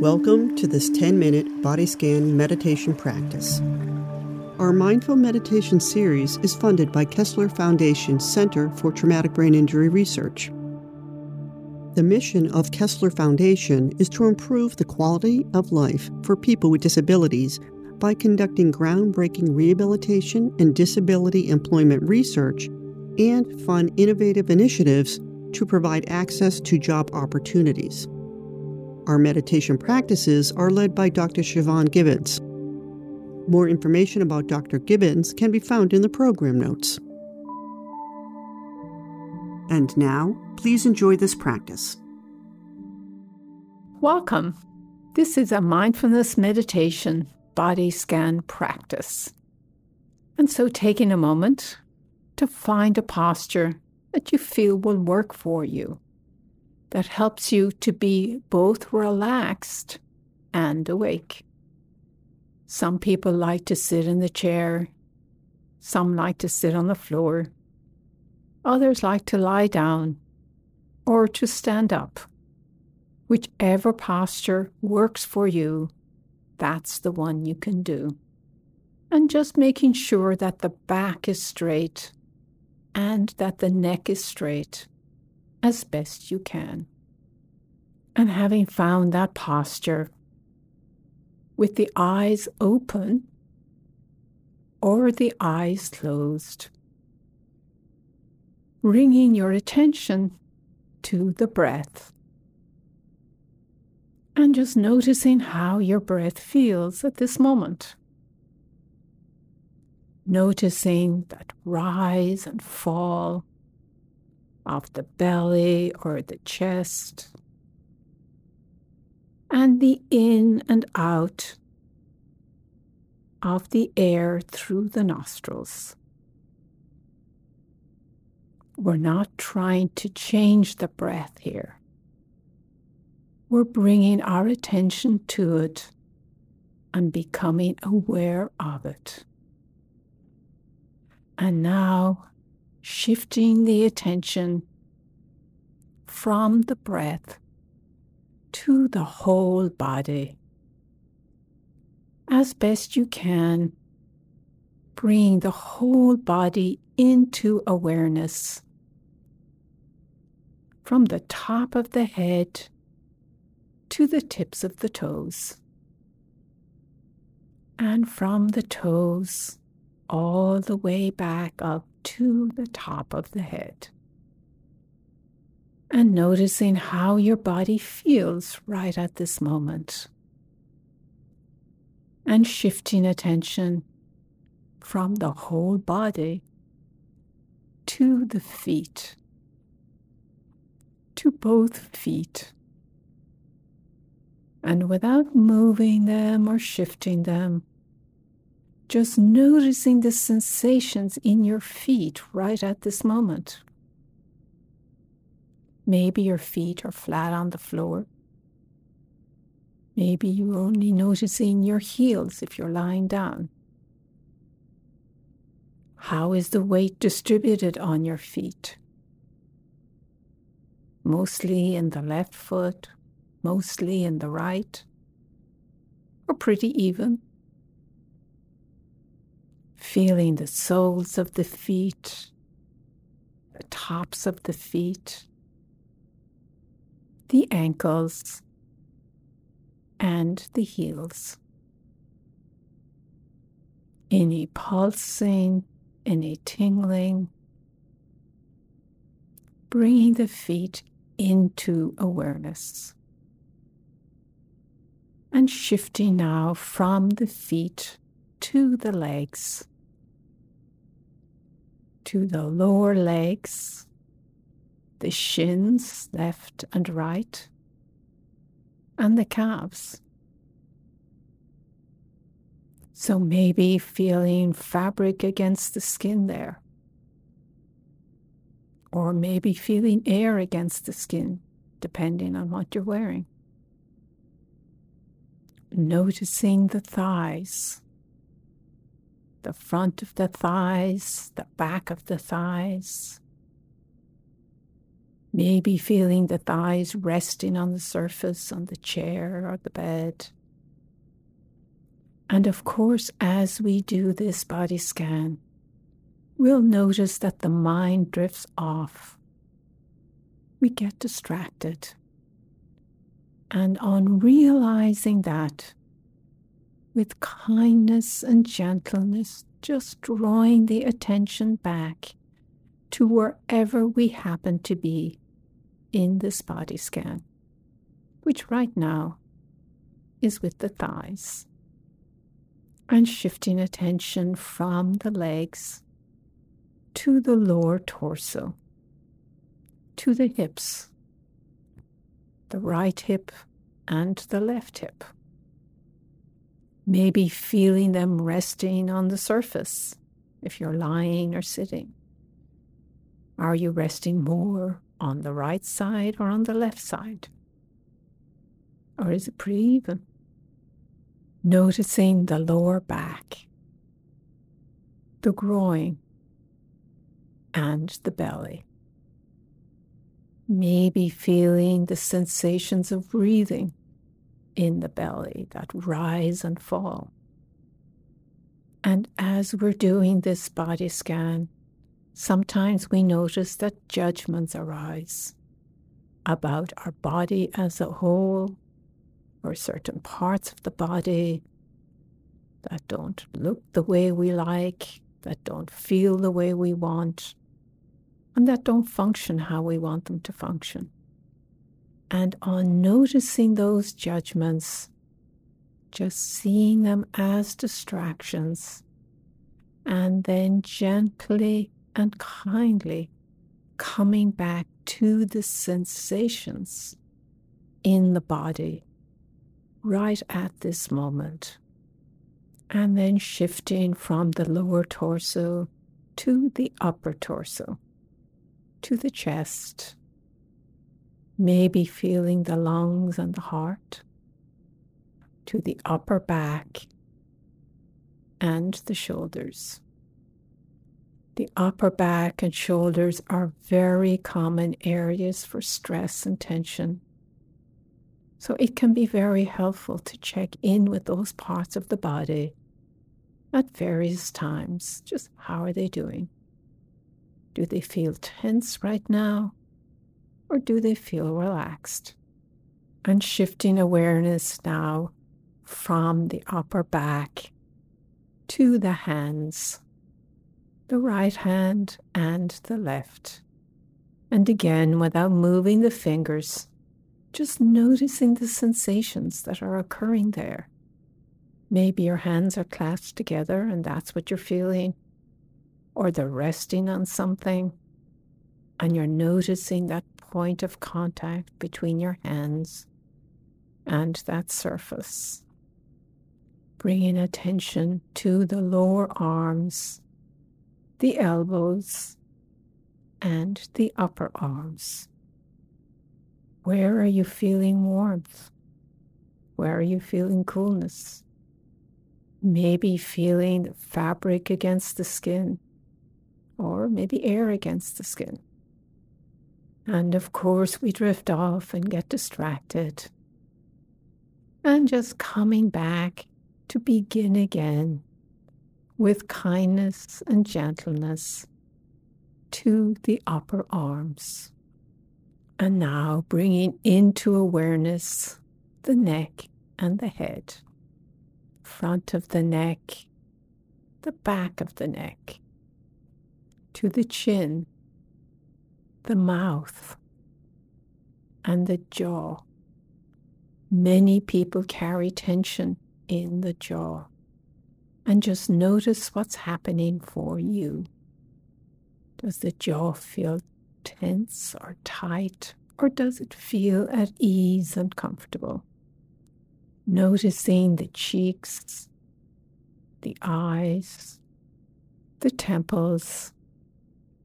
Welcome to this 10 minute body scan meditation practice. Our Mindful Meditation series is funded by Kessler Foundation Center for Traumatic Brain Injury Research. The mission of Kessler Foundation is to improve the quality of life for people with disabilities by conducting groundbreaking rehabilitation and disability employment research and fund innovative initiatives to provide access to job opportunities. Our meditation practices are led by Dr. Siobhan Gibbons. More information about Dr. Gibbons can be found in the program notes. And now, please enjoy this practice. Welcome. This is a mindfulness meditation body scan practice. And so, taking a moment to find a posture that you feel will work for you that helps you to be both relaxed and awake. Some people like to sit in the chair, some like to sit on the floor, others like to lie down or to stand up. Whichever posture works for you, that's the one you can do. And just making sure that the back is straight and that the neck is straight as best you can. And having found that posture, with the eyes open or the eyes closed, bringing your attention to the breath. And just noticing how your breath feels at this moment. Noticing that rise and fall of the belly or the chest, and the in and out of the air through the nostrils. We're not trying to change the breath here. We're bringing our attention to it and becoming aware of it. And now shifting the attention from the breath to the whole body. As best you can, bring the whole body into awareness from the top of the head to the tips of the toes, and from the toes all the way back up to the top of the head. And noticing how your body feels right at this moment. And shifting attention from the whole body to the feet, to both feet. And without moving them or shifting them, just noticing the sensations in your feet right at this moment. Maybe your feet are flat on the floor. Maybe you're only noticing your heels if you're lying down. How is the weight distributed on your feet? Mostly in the left foot, mostly in the right, or pretty even? Feeling the soles of the feet, the tops of the feet, the ankles, and the heels. Any pulsing, any tingling, bringing the feet into awareness. And shifting now from the feet to the legs to the lower legs, the shins, left and right, and the calves. So maybe feeling fabric against the skin there. Or maybe feeling air against the skin, depending on what you're wearing. Noticing the thighs the front of the thighs, the back of the thighs. Maybe feeling the thighs resting on the surface on the chair or the bed. And of course, as we do this body scan, we'll notice that the mind drifts off. We get distracted. And on realizing that, with kindness and gentleness, just drawing the attention back to wherever we happen to be in this body scan, which right now is with the thighs, and shifting attention from the legs to the lower torso, to the hips, the right hip and the left hip. Maybe feeling them resting on the surface if you're lying or sitting. Are you resting more on the right side or on the left side? Or is it pretty even? Noticing the lower back, the groin, and the belly. Maybe feeling the sensations of breathing in the belly that rise and fall. And as we're doing this body scan, sometimes we notice that judgments arise about our body as a whole or certain parts of the body that don't look the way we like, that don't feel the way we want, and that don't function how we want them to function. And on noticing those judgments, just seeing them as distractions, and then gently and kindly coming back to the sensations in the body right at this moment. And then shifting from the lower torso to the upper torso, to the chest, maybe feeling the lungs and the heart, to the upper back and the shoulders. The upper back and shoulders are very common areas for stress and tension. So it can be very helpful to check in with those parts of the body at various times. Just how are they doing? Do they feel tense right now? Or do they feel relaxed? And shifting awareness now from the upper back to the hands the right hand and the left. And again, without moving the fingers, just noticing the sensations that are occurring there. Maybe your hands are clasped together and that's what you're feeling, or they're resting on something, and you're noticing that point of contact between your hands and that surface. Bringing attention to the lower arms the elbows, and the upper arms. Where are you feeling warmth? Where are you feeling coolness? Maybe feeling fabric against the skin, or maybe air against the skin. And of course, we drift off and get distracted. And just coming back to begin again with kindness and gentleness to the upper arms. And now bringing into awareness the neck and the head, front of the neck, the back of the neck, to the chin, the mouth, and the jaw. Many people carry tension in the jaw and just notice what's happening for you. Does the jaw feel tense or tight, or does it feel at ease and comfortable? Noticing the cheeks, the eyes, the temples,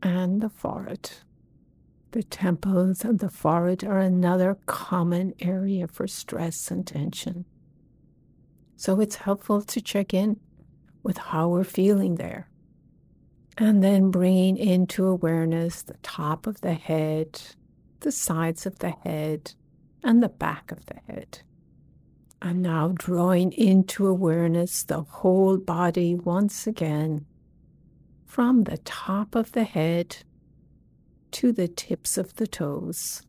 and the forehead. The temples and the forehead are another common area for stress and tension. So it's helpful to check in with how we're feeling there. And then bringing into awareness the top of the head, the sides of the head and the back of the head. And now drawing into awareness the whole body once again, from the top of the head to the tips of the toes,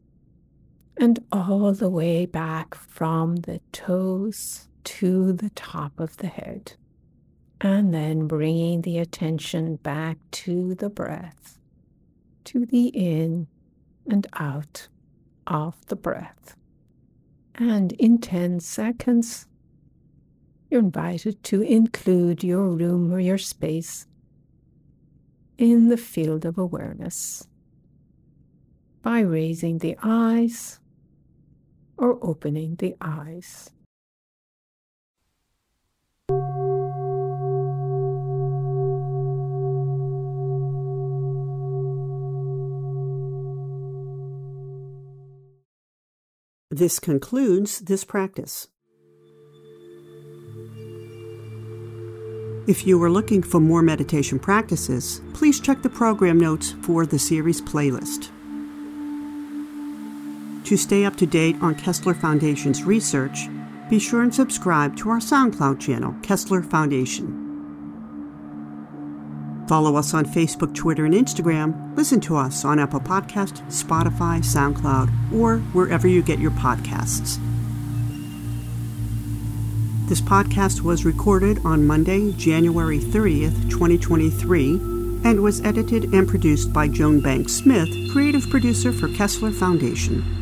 and all the way back from the toes to the top of the head. And then bringing the attention back to the breath, to the in and out of the breath. And in 10 seconds, you're invited to include your room or your space in the field of awareness by raising the eyes or opening the eyes. This concludes this practice. If you are looking for more meditation practices, please check the program notes for the series playlist. To stay up to date on Kessler Foundation's research, be sure and subscribe to our SoundCloud channel, Kessler Foundation. Follow us on Facebook, Twitter, and Instagram. Listen to us on Apple Podcast, Spotify, SoundCloud, or wherever you get your podcasts. This podcast was recorded on Monday, January 30th, 2023, and was edited and produced by Joan Banks Smith, creative producer for Kessler Foundation.